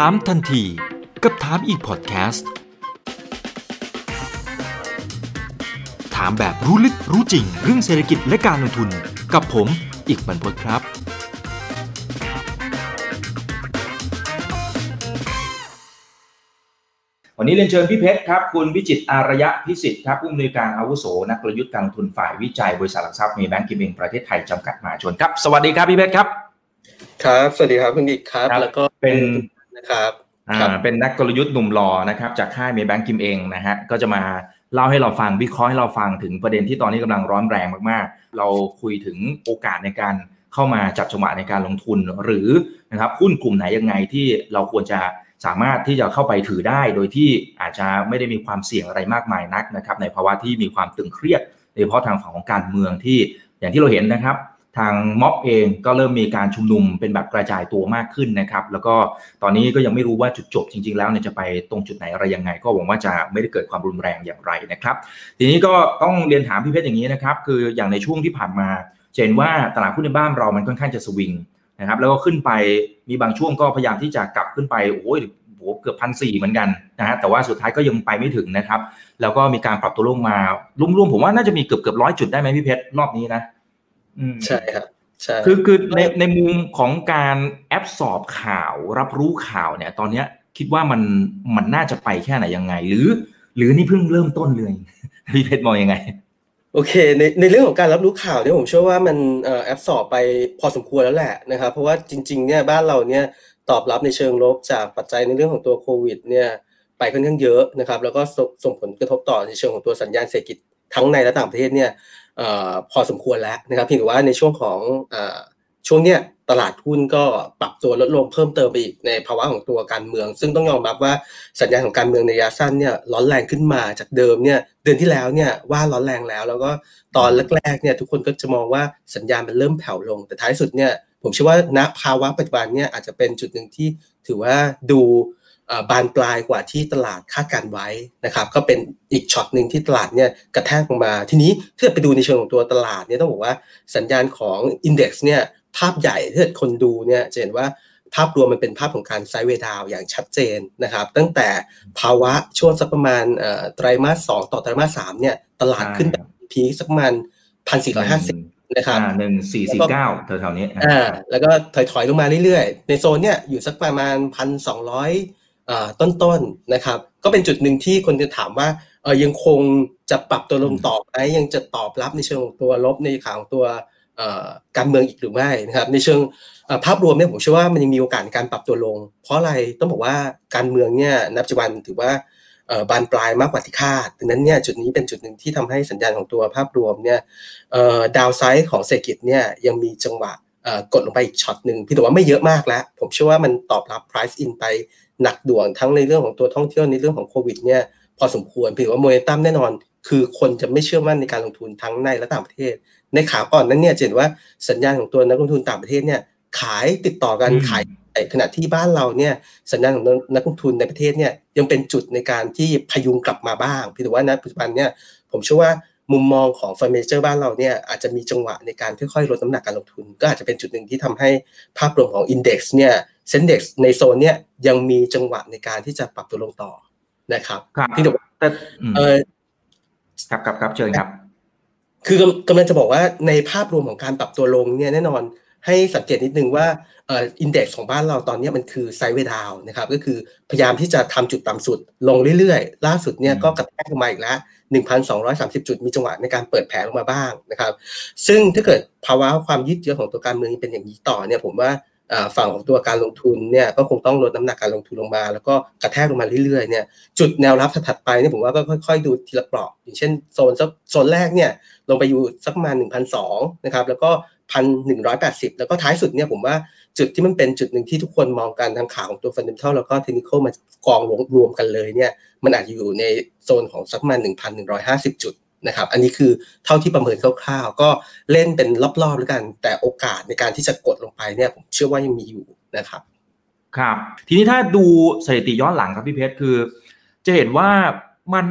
ถามทันที กับถามอีกพอดแคสต์ ถามแบบรู้ลึกรู้จริง เรื่องเศรษฐกิจและการลงทุนกับผมอีกบรรพตครับ วันนี้เรียนเชิญพี่เพชรครับ คุณวิจิตรอารยะพิสิทธิ์ครับผู้อำนวยการอาวุโส นักกลยุทธ์การลงทุนฝ่ายวิจัยบริษัทหลักทรัพย์เมย์แบงก์กิมเองประเทศไทยจำกัดมหาชนครับ สวัสดีครับพี่เพชรครับ ครับ สวัสดีครับคุณอีกครับครับแล้วก็เป็น นะครับอ่าครับเป็นนักกลยุทธ์หนุ่มหล่อนะครับจากค่ายเมย์แบงก์กิมเองนะฮะก็จะมาเล่าให้เราฟังวิเคราะห์ให้เราฟังถึงประเด็นที่ตอนนี้กำลังร้อนแรงมากๆ เราคุยถึงโอกาสในการเข้ามาจับจังหวะในการลงทุน หรือนะครับหุ้นกลุ่มไหนยังไงที่เราควรจะสามารถที่จะเข้าไปถือได้ โดยที่อาจจะไม่ได้มีความเสี่ยงอะไรมากมายนักนะครับในภาวะที่มีความตึงเครียดโดยเฉพาะทางฝั่งของการเมืองที่อย่างที่เราเห็นนะครับ ทางม็อบเองก็เริ่มมีการชุมนุมเป็นแบบกระจายตัวมากขึ้นนะครับ แล้วก็ตอนนี้ก็ยังไม่รู้ว่าจุดจบจริง ๆ แล้วเนี่ยจะไปตรงจุดไหนอะไรยังไง ก็หวังว่าจะไม่ได้เกิดความรุนแรงอย่างไรนะครับ ทีนี้ก็ต้องเรียนถามพี่เพชรอย่างนี้นะครับ คืออย่างในช่วงที่ผ่านมาเห็นว่าตลาดหุ้นในบ้านเรามันค่อนข้างจะสวิงนะครับ แล้วก็ขึ้นไปมีบางช่วงก็พยายามที่จะกลับขึ้นไปโอ้ยโหเกือบพันสี่เหมือนกันนะฮะแต่ว่าสุดท้ายก็ยังไปไม่ถึงนะครับ แล้วก็มีการปรับตัวลงมารุ่มๆผมว่าน่าจะมีเกือบเกือบร้อยจุดได้ไหมพี่เพชรรอบนี้นะอืม ใช่ครับใช่คือคือในในมุมของการแอบสอบข่าวรับรู้ข่าวเนี่ย ตอนเนี้ยคิดว่ามันมันน่าจะไปแค่ไหนยังไง หรือ หรือนี่เพิ่งเริ่มต้นเลยพี่เพชรมองยังไงโอเคในในเรื่องของการรับรู้ข่าวเนี่ยผมเชื่อว่ามันเอ่อแอปสอบไปพอสมควรแล้วแหละนะครับเพราะว่าจริงๆเนี่ยบ้านเราเนี่ยตอบรับในเชิงลบจากปัจจัยในเรื่องของตัวโควิดเนี่ยไปค่อนข้างเยอะนะครับแล้วก็ส่งส่งผลกระทบต่อในเชิงของตัวสัญญาณเศรษฐกิจทั้งในและต่างประเทศเนี่ยเอ่อ พอสมควรแล้วนะครับเพียงแต่ว่าในช่วงของออช่วงเนี้ยตลาดหุ้นก็ปรับตัวลดลงเพิ่มเติมไปอีกในภาวะของตัวการเมือง ซึ่งต้องยอมรับว่าสัญญาณของการเมืองในระยะสั้นเนี่ยร้อนแรงขึ้นมาจากเดิมเนี่ยเดือนที่แล้วเนี่ยว่าร้อนแรงแล้ว แล้วก็ตอนแรกๆเนี่ยทุกคนก็จะมองว่าสัญญาณมันเริ่มแผ่วลง แต่ท้ายสุดเนี่ยผมเชื่อว่าณภาวะปัจจุบันเนี่ยอาจจะเป็นจุดหนึ่งที่ถือว่าดู บานปลายกว่าที่ตลาดคาดการไว้นะครับก็เป็นอีกช็อตหนึ่งที่ตลาดเนี่ยกระแทกลงมา ทีนี้ถ้าไปดูในเชิงของตัวตลาดเนี่ยต้องบอกว่าสัญญาณของอินเด็กซ์เนี่ยภาพใหญ่ถ้าเกิดคนดูเนี่ยจะเห็นว่าภาพรวมมันเป็นภาพของการไซด์เวย์ดาวน์อย่างชัดเจนนะครับตั้งแต่ภาวะช่วงสักประมาณเอ่อไตรมาสสองต่อไตรมาสสามเนี่ยตลาดขึ้นแบบพีคสักประมาณพันสี่ร้อยห้าสิบนะครับอ่าหนึ่งสี่สี่เก้าแถวๆนี้นะอ่าแล้วก็ถอยๆลงมาเรื่อยๆ ในโซนเนี่ยอยู่สักประมาณพันสองร้อยอ่า ต้นๆนะครับ ก็เป็นจุดหนึ่งที่คนจะถามว่าเออยังคงจะปรับตัวลงต่อไหมยังจะตอบรับในเชิงของตัวลบในข่าวของตัวเอ่อการเมืองอีกหรือไม่นะครับ ในเชิงเอ่อภาพรวมเนี่ยผมเชื่อว่ามันยังมีโอกาสในการปรับตัวลง เพราะอะไรต้องบอกว่าการเมืองเนี่ยณปัจจุบันถือว่าเอ่อบานปลายมากกว่าที่คาดดังนั้นเนี่ยจุดนี้เป็นจุดหนึ่งที่ทำให้สัญญาณของตัวภาพรวมเนี่ยเอ่อ downside ของเศรษฐกิจเนี่ยยังมีจังหวะเอ่อกดลงไปอีกช็อตหนึ่งพี่แต่ว่าไม่เยอะมากแล้ว ผมเชื่อว่ามันตอบรับ price in ไป หนักหน่วงทั้งในเรื่องของตัวท่องเที่ยวในเรื่องของโควิดเนี่ยพอสมควรพี่แต่ว่าโมเมนตัมแน่นอน คือคนจะไม่เชื่อมั่นในการลงทุนทั้งในและต่างประเทศ ในขาก่อนนั้นเนี่ยจะเห็นว่าสัญญาณของตัวนักลงทุนต่างประเทศเนี่ยขายติดต่อกันอืมขายขณะที่บ้านเราเนี่ยสัญญาณของนักลงทุนในประเทศเนี่ยยังเป็นจุดในการที่พยุงกลับมาบ้างพี่แต่ว่าณปัจจุบันเนี่ยผมเชื่อว่า มุมมองของ fund manager บ้านเราเนี่ยอาจจะมีจังหวะในการค่อยๆลดน้ำหนักการลงทุน ก็อาจจะเป็นจุดหนึ่งที่ทำให้ภาพรวมของ index เนี่ย SET Index ในโซนเนี่ยยังมีจังหวะในการที่จะปรับตัวลงต่อนะครับครับพี่แต่ว่าแต่อืมเออครับครับครับเชิญครับ คือกำกำลังจะบอกว่าในภาพรวมของการปรับตัวลงเนี่ยแน่นอน ให้สังเกตนิดนึงว่าเอ่อ index ของบ้านเราตอนเนี้ยมันคือ sideway down นะครับก็คือพยายามที่จะทำจุดต่ำสุดลงเรื่อยๆ ล่าสุดเนี่ยอืมก็กระแทกลงมาอีกแล้ว 1,230 จุดมีจังหวะในการเปิดแผลลงมาบ้างนะครับ ซึ่งถ้าเกิดภาวะความยืดเยื้อของตัวการเมืองยังเป็นอย่างนี้ต่อเนี่ยผมว่าอ่าฝั่งของตัวการลงทุนเนี่ยก็คงต้องลดน้ำหนักการลงทุนลงมา แล้วก็กระแทกลงมาเรื่อยๆเนี่ยจุดแนวรับถัดๆไปเนี่ยผมว่าก็ค่อยๆดูทีละเปราะอย่างเช่นโซนสักโซนแรกเนี่ยลงไปอยู่สักประมาณ1,200นะครับแล้วก็ 1,180แปดสิบแล้วก็ท้ายสุดเนี่ยผมว่าจุดที่มันเป็นจุดหนึ่งที่ทุกคนมองกันทางข่าวของตัวฟันเดมเทัลแล้วก็เทคนิคมากองรวมกันเลยเนี่ยมันอาจจะอยู่ในโซนของสักประมาณ1,150จุดนะครับอันนี้คือเท่าที่ประเมินคร่าวๆ ก็เล่นเป็นรอบๆแล้วกัน แต่โอกาสในการที่จะกดลงไปเนี่ยผมเชื่อว่ายังมีอยู่นะครับครับทีนี้ถ้าดูสถิติย้อนหลังครับพี่เพชรคือ จะเห็นว่ามัน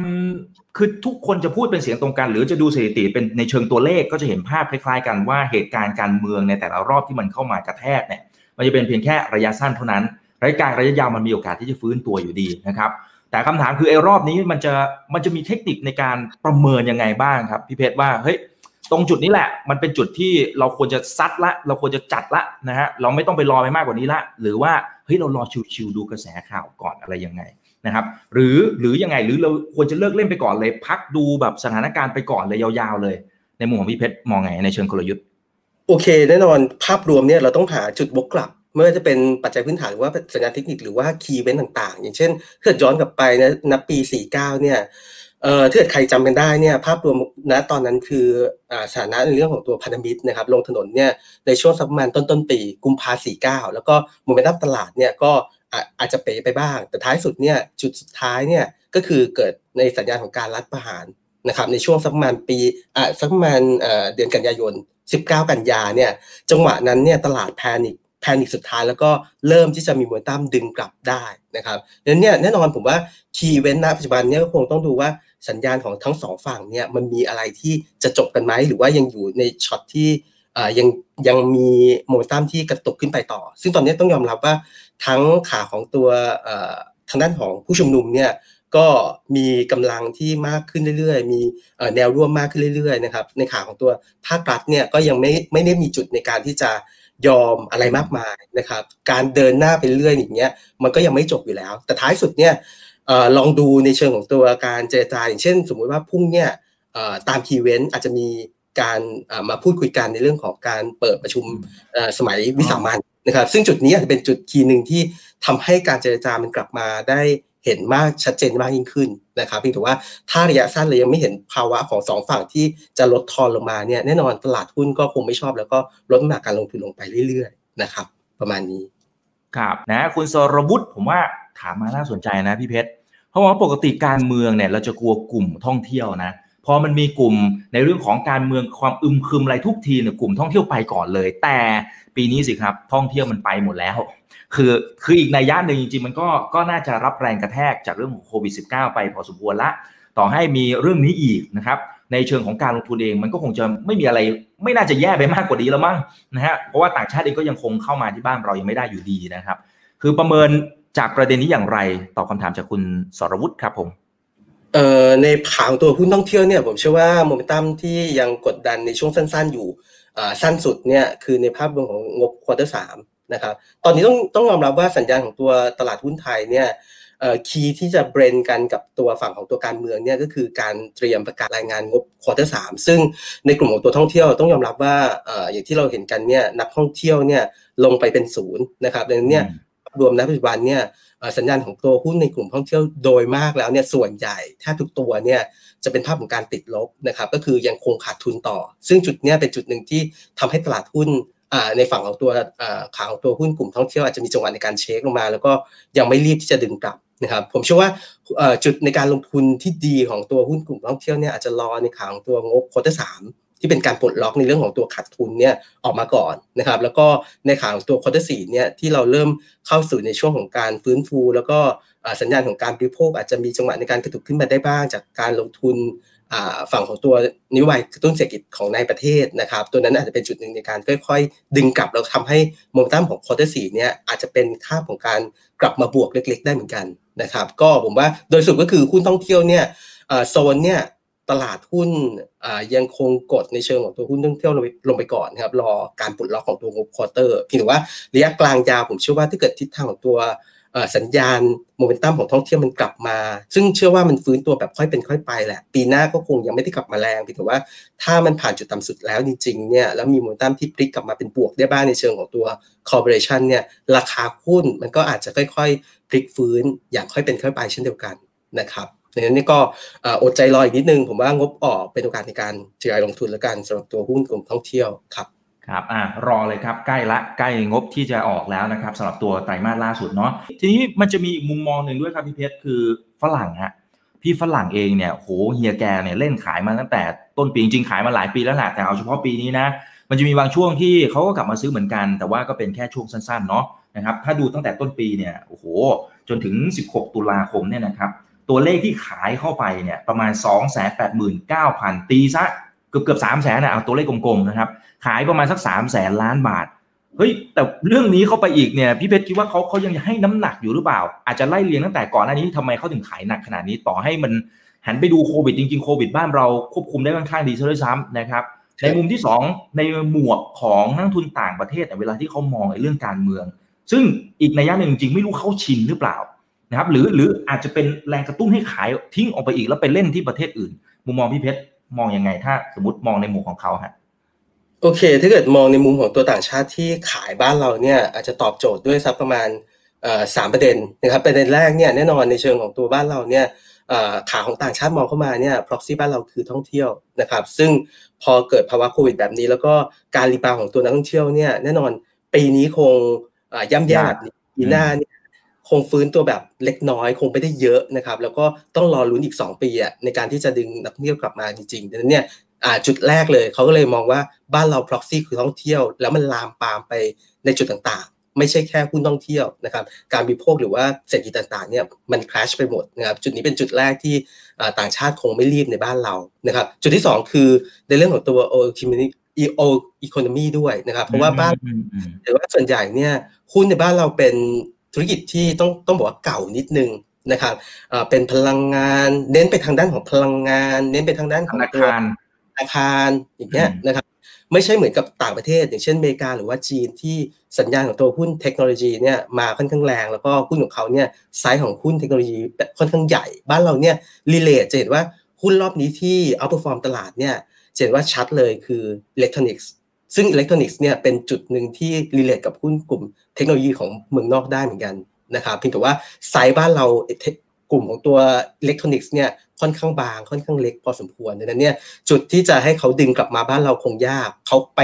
คือทุกคนจะพูดเป็นเสียงตรงกัน หรือจะดูสถิติเป็นในเชิงตัวเลขก็จะเห็นภาพคล้ายๆ กันว่าเหตุการณ์การเมืองในแต่ละรอบที่มันเข้ามากระแทกเนี่ยมันจะเป็นเพียงแค่ระยะสั้นเท่านั้นระยะกลางระยะยาวมันมีโอกาสที่จะฟื้นตัวอยู่ดีนะครับ แต่คำถามคือไอ้รอบนี้มันจะมันจะมีเทคนิคในการประเมินยังไงบ้างครับพี่เพชรว่าเฮ้ยตรงจุดนี้แหละ มันเป็นจุดที่เราควรจะซัดละ เราควรจะจัดละนะฮะเราไม่ต้องไปรอไปมากกว่านี้ละ หรือว่าเฮ้ยเรารอชิวๆดูกระแสข่าวก่อนอะไรยังไง นะครับหรือหรือยังไงหรือเราควรจะเลิกเล่นไปก่อนเลย พักดูแบบสถานการณ์ไปก่อนเลยยาวๆเลย ในมุมของพี่เพชรมองไงในเชิงกลยุทธ์โอเค แน่นอนภาพรวมเนี่ยเราต้องหาจุดบกกลับไม่ว่าจะเป็นปัจจัยพื้นฐานหรือว่าสัญญาณเทคนิคหรือว่าคีย์เว้นต่างๆ อย่างเช่นถ้าย้อนกลับไปนะนับปี 49 เนี่ยเอ่อถ้าเกิดใครจำกันได้เนี่ยภาพรวมณตอนนั้นคือสถานะในเรื่องของตัวพันธมิตรนะครับลงถนนเนี่ยในช่วงสักประมาณต้นต้นปีกุมภาสี่เก้าแล้วก็มเมนตัมตลาดเนี่ยก็ อาจจะเป๋ไปบ้าง แต่ท้ายสุดเนี่ยจุดสุดท้ายเนี่ยก็คือเกิดในสัญญาณของการรัฐประหารนะครับในช่วงสักประมาณปีอ่าสักประมาณเดือนกันยายน 19 กันยาเนี่ยจังหวะนั้นเนี่ยตลาด panic panic สุดท้ายแล้วก็เริ่มที่จะมีมวลตั้มดึงกลับได้นะครับดังนั้นเนี่ยแน่นอนผมว่า key event ณปัจจุบันเนี่ยก็คงต้องดูว่าสัญญาณของทั้งสองฝั่งเนี่ยมันมีอะไรที่จะจบกันไหมหรือว่ายังอยู่ในช็อตที่ยังยังมีโมเมนตัมที่กระตุกขึ้นไปต่อ ซึ่งตอนนี้ต้องยอมรับว่า ทั้งขาของตัวทางด้านของผู้ชุมนุมเนี่ยก็มีกำลังที่มากขึ้นเรื่อยๆ มีแนวร่วมมากขึ้นเรื่อยๆนะครับในขาของตัวภาครัฐเนี่ยก็ยังไม่ไม่ได้มีจุดในการที่จะยอมอะไรมากมายนะครับ การเดินหน้าไปเรื่อยอย่างเงี้ยมันก็ยังไม่จบอยู่แล้ว แต่ท้ายสุดเนี่ยลองดูในเชิงของตัวการเจรจาอย่างเช่น สมมุติว่าพรุ่งเนี่ยตามคีเวนต์อาจจะมีการมาพูดคุยกันในเรื่องของการเปิดประชุมสมัยวิสามัน นะครับซึ่งจุดนี้อาจจะเป็นจุดคีย์หนึ่งที่ทำให้การเจรจามันกลับมาได้เห็นมากชัดเจนมากยิ่งขึ้นนะครับเพียงแต่ว่าถ้าระยะสั้นเลยยังไม่เห็นภาวะของสองฝั่งที่จะลดทอนลงมาเนี่ยแน่นอนตลาดหุ้นก็คงไม่ชอบ แล้วก็ลดน้ำหนักการลงทุนลงไปเรื่อยๆนะครับประมาณนี้ครับนะคุณสรบุตรผมว่าถามมาน่าสนใจนะพี่เพชรเพราะว่าปกติการเมืองเนี่ยเราจะกลัวกลุ่มท่องเที่ยวนะ พอมันมีกลุ่มในเรื่องของการเมืองความอึมครึมอะไรทุกทีเนี่ยกลุ่มท่องเที่ยวไปก่อนเลย แต่ปีนี้สิครับท่องเที่ยวมันไปหมดแล้ว คือคืออีกในย่านหนึ่งจริงๆ มันก็ก็น่าจะรับแรงกระแทกจากเรื่องของโควิด -19 ไปพอสมควรละ ต่อให้มีเรื่องนี้อีกนะครับในเชิงของการลงทุนเองมันก็คงจะไม่มีอะไรไม่น่าจะแย่ไปมากกว่านี้แล้วมั้งนะฮะเพราะว่าต่างชาติเองก็ยังคงเข้ามาที่บ้านเรายังไม่ได้อยู่ดีนะครับ คือประเมินจากประเด็นนี้อย่างไรตอบคาถามจากคุณสรวุฒิครับผม เอ่อในฝั่งตัวหุ้นท่องเที่ยวเนี่ยผมเชื่อว่าโมเมนตัมที่ยังกดดันในช่วงสั้น ๆ อยู่สั้นสุดเนี่ยคือในภาพรวมของงบ quarter สามนะครับตอนนี้ต้องต้องยอมรับว่าสัญญาณของตัวตลาดหุ้นไทยเนี่ย key ที่จะ blend กันกับตัวฝั่งของตัวการเมืองเนี่ยก็คือการเตรียมประกาศรายงานงบ quarter สามซึ่งในกลุ่มของตัวท่องเที่ยวต้องยอมรับว่าอย่างที่เราเห็นกันเนี่ยนักท่องเที่ยวเนี่ยลงไปเป็นศูนย์นะครับดังนั้นเนี่ย รวมณปัจจุบันเนี่ยสัญญาณของตัวหุ้นในกลุ่มท่องเที่ยวโดยมากแล้วเนี่ยส่วนใหญ่แทบทุกตัวเนี่ยจะเป็นภาพของการติดลบนะครับก็คือยังคงขาดทุนต่อ ซึ่งจุดนี้เป็นจุดหนึ่งที่ทำให้ตลาดหุ้นในฝั่งของตัวขาของตัวหุ้นกลุ่มท่องเที่ยวอาจจะมีจังหวะในการ shake ลงมา แล้วก็ยังไม่รีบที่จะดึงกลับนะครับผมเชื่อว่าจุดในการลงทุนที่ดีของตัวหุ้นกลุ่มท่องเที่ยวเนี่ยอาจจะรอในขาของตัวงบ quarter สาม ที่เป็นการปลดล็อกในเรื่องของตัวขาดทุนเนี่ยออกมาก่อนนะครับ แล้วก็ในขาของตัว quarter สี่เนี่ยที่เราเริ่มเข้าสู่ในช่วงของการฟื้นฟู แล้วก็สัญญาณของการบริโภคอาจจะมีจังหวะในการกระตุกขึ้นมาได้บ้าง จากการลงทุนฝั่งของตัวนโยบายกระตุ้นเศรษฐกิจของในประเทศนะครับ ตัวนั้นอาจจะเป็นจุดหนึ่งในการค่อย ๆ ดึงกลับแล้วทำให้โมเมนตัมของ quarter สี่เนี่ยอาจจะเป็นขาของการกลับมาบวกเล็ก ๆ ได้เหมือนกันนะครับ ก็ผมว่าโดยสุดก็คือหุ้นท่องเที่ยวเนี่ยโซนเนี่ย ตลาดหุ้นยังคงกดในเชิงของตัวหุ้นท่องเที่ยวลงไปก่อนครับรอการปลดล็อกของตัวงบ quarter เพียงแต่ว่าระยะกลางยาวผมเชื่อว่าถ้าเกิดทิศทางของตัวสัญญาณโมเมนตัมของท่องเที่ยวมันกลับมา ซึ่งเชื่อว่ามันฟื้นตัวแบบค่อยเป็นค่อยไปแหละ ปีหน้าก็คงยังไม่ได้กลับมาแรงเพียงแต่ว่าถ้ามันผ่านจุดต่ำสุดแล้วจริงๆเนี่ยแล้วมีโมเมนตัมที่พลิกกลับมาเป็นบวกได้บ้างในเชิงของตัว corporation เนี่ยราคาหุ้นมันก็อาจจะค่อยๆพลิกฟื้นอย่างค่อยเป็นค่อยไปเช่นเดียวกันนะครับ ดังนั้นนี่ก็อดใจรออีกนิดนึง ผมว่างบออกเป็นโอกาสในการทยอยลงทุนและกันสำหรับตัวหุ้นกลุ่มท่องเที่ยวครับครับอ่ารอเลยครับใกล้ละใกล้งบที่จะออกแล้วนะครับสำหรับตัวไตรมาสล่าสุดเนาะทีนี้มันจะมีอีกมุมมองหนึ่งด้วยครับพี่เพชรคือฝรั่งฮะพี่ฝรั่งเองเนี่ยโหเฮียแกเนี่ยเล่นขายมาตั้งแต่ต้นปีจริงๆขายมาหลายปีแล้วแหละแต่เอาเฉพาะปีนี้นะมันจะมีบางช่วงที่เขาก็กลับมาซื้อเหมือนกัน แต่ว่าก็เป็นแค่ช่วงสั้นๆเนาะนะครับถ้าดูตั้งแต่ต้นปีเนี่ยโอ้โหจนถึง 16 ตุลาคมเนี่ยนะครับ ตัวเลขที่ขายเข้าไปเนี่ยประมาณ 2 8 9 0 0 0 ตีซะเกือบเกือบสามแสนนะเอาตัวเลขกลมๆนะครับ ขายประมาณสัก3 0 0แสนล้านบาทเฮ้ยแต่เรื่องนี้เข้าไปอีกเนี่ยพี่เพชรคิดว่าเขาเขายังให้น้ำหนักอยู่หรือเปล่า อาจจะไล่เรียงตั้งแต่ก่อนหน้านี้ทำไมเขาถึงขายหนักขนาดนี้ต่อให้มันหันไปดูโควิดจริงๆโควิดบ้านเราควบคุมได้ค่อนข้างดีซะด้วยซ้ำนะครับในมุมที่ 2 ในหมวกของนักทุนต่างประเทศเวลาที่เขามองในเรื่องการเมือง ซึ่งอีกในย่าหนึ่งจริงไม่รู้เขาชินหรือเปล่า นะครับหรือหรืออาจจะเป็นแรงกระตุ้นให้ขายทิ้งออกไปอีกแล้วไปเล่นที่ประเทศอื่น มุมมองพี่เพชรมองยังไง ถ้าสมมติมองในมุมของเขาฮะโอเค ถ้าเกิดมองในมุมของตัวต่างชาติที่ขายบ้านเราเนี่ยอาจจะตอบโจทย์ด้วยสักประมาณสามประเด็นนะครับประเด็นแรกเนี่ยแน่นอนในเชิงของตัวบ้านเราเนี่ยขาของต่างชาติมองเข้ามาเนี่ย proxy บ้านเราคือท่องเที่ยวนะครับ ซึ่งพอเกิดภาวะโควิดแบบนี้ แล้วก็การรีบาวของตัวนักท่องเที่ยวเนี่ยแน่นอนปีนี้คงย่ำแย่แบบนี้ปีหน้าเนี่ย คงฟื้นตัวแบบเล็กน้อยคงไม่ได้เยอะนะครับ แล้วก็ต้องรอลุ้นอีก 2 ปีอะในการที่จะดึงนักท่องเที่ยวกลับมาจริงๆดังนั้นเนี่ยจุดแรกเลยเขาก็เลยมองว่าบ้านเรา proxy คือท่องเที่ยว แล้วมันลามปามไปในจุดต่างไม่ใช่แค่หุ้นท่องเที่ยวนะครับการบริโภคหรือว่าเศรษฐกิจต่างๆเนี่ยมันคลาชไปหมดนะครับจุดนี้เป็นจุดแรกที่ต่างชาติคงไม่รีบในบ้านเรานะครับจุดที่ 2 คือในเรื่องของตัว o e c o n o m y o economy ด้วยนะครับเพราะว่าบ้านแต่ว่าส่วนใหญ่เนี่ยหุ้นในบ้านเราเป็น ธุรกิจที่ต้องต้องบอกว่าเก่านิดนึงนะครับเป็นพลังงานเน้นไปทางด้านของพลังงาน เน้นไปทางด้านของตัวอาคารอย่างเงี้ยนะครับไม่ใช่เหมือนกับต่างประเทศ อย่างเช่นอเมริกาหรือว่าจีนที่สัญญาณของตัวหุ้นเทคโนโลยีเนี่ยมาค่อนข้างแรง แล้วก็หุ้นของเขาเนี่ยไซส์ของหุ้นเทคโนโลยีค่อนข้างใหญ่ บ้านเราเนี่ย relate จะเห็นว่าหุ้นรอบนี้ที่ outperform ตลาดเนี่ยจะเห็นว่าชัดเลยคืออิเล็กทรอนิกส์ ซึ่งอิเล็กทรอนิกส์เนี่ยเป็นจุดหนึ่งที่ relate กับหุ้นกลุ่มเทคโนโลยีของเมืองนอกได้เหมือนกันนะครับเพียงแต่ว่าไซส์บ้านเรากลุ่มของตัวอิเล็กทรอนิกส์เนี่ยค่อนข้างบางค่อนข้างเล็กพอสมควรดังนั้นเนี่ยจุดที่จะให้เขาดึงกลับมาบ้านเราคงยากเขาไป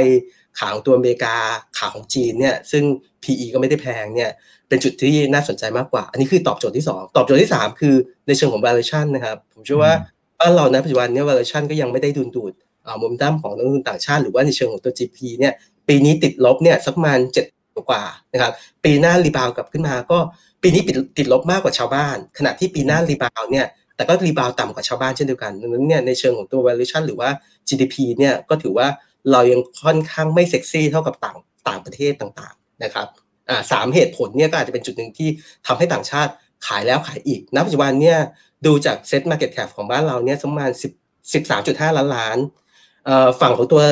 ขาของตัวอเมริกาขาของจีนเนี่ยซึ่ง PE ก็ไม่ได้แพงเนี่ยเป็นจุดที่น่าสนใจมากกว่า อันนี้คือตอบโจทย์ที่ 2 ตอบโจทย์ที่ 3 คือในเชิงของ valuation นะครับ ผมเชื่อว่าบ้านเราในปัจจุบันเนี่ย valuation ก็ยังไม่ได้ดึงดูด ในมุมด้านของนักลงทุนต่างชาติหรือว่าในเชิงของตัว GDP เนี่ยปีนี้ติดลบเนี่ยสักประมาณ7กว่านะครับปีหน้า rebound กลับขึ้นมาก็ปีนี้ติดติดลบมากกว่าชาวบ้าน ขณะที่ปีหน้า rebound เนี่ยแต่ก็ rebound ต่ำกว่าชาวบ้านเช่นเดียวกันดังนั้นเนี่ยในเชิงของตัว valuation หรือว่า GDP เนี่ยก็ถือว่าเรายังค่อนข้างไม่เซ็กซี่เท่ากับต่างต่างประเทศต่างๆนะครับสามเหตุผลเนี่ยก็อาจจะเป็นจุดหนึ่งที่ทำให้ต่างชาติขายแล้วขายอีก ณ ปัจจุบันเนี่ยดูจาก SET market cap ของบ้านเราเนี่ยประมาณ10 13.5 ล้านล้าน ฝั่งของตัว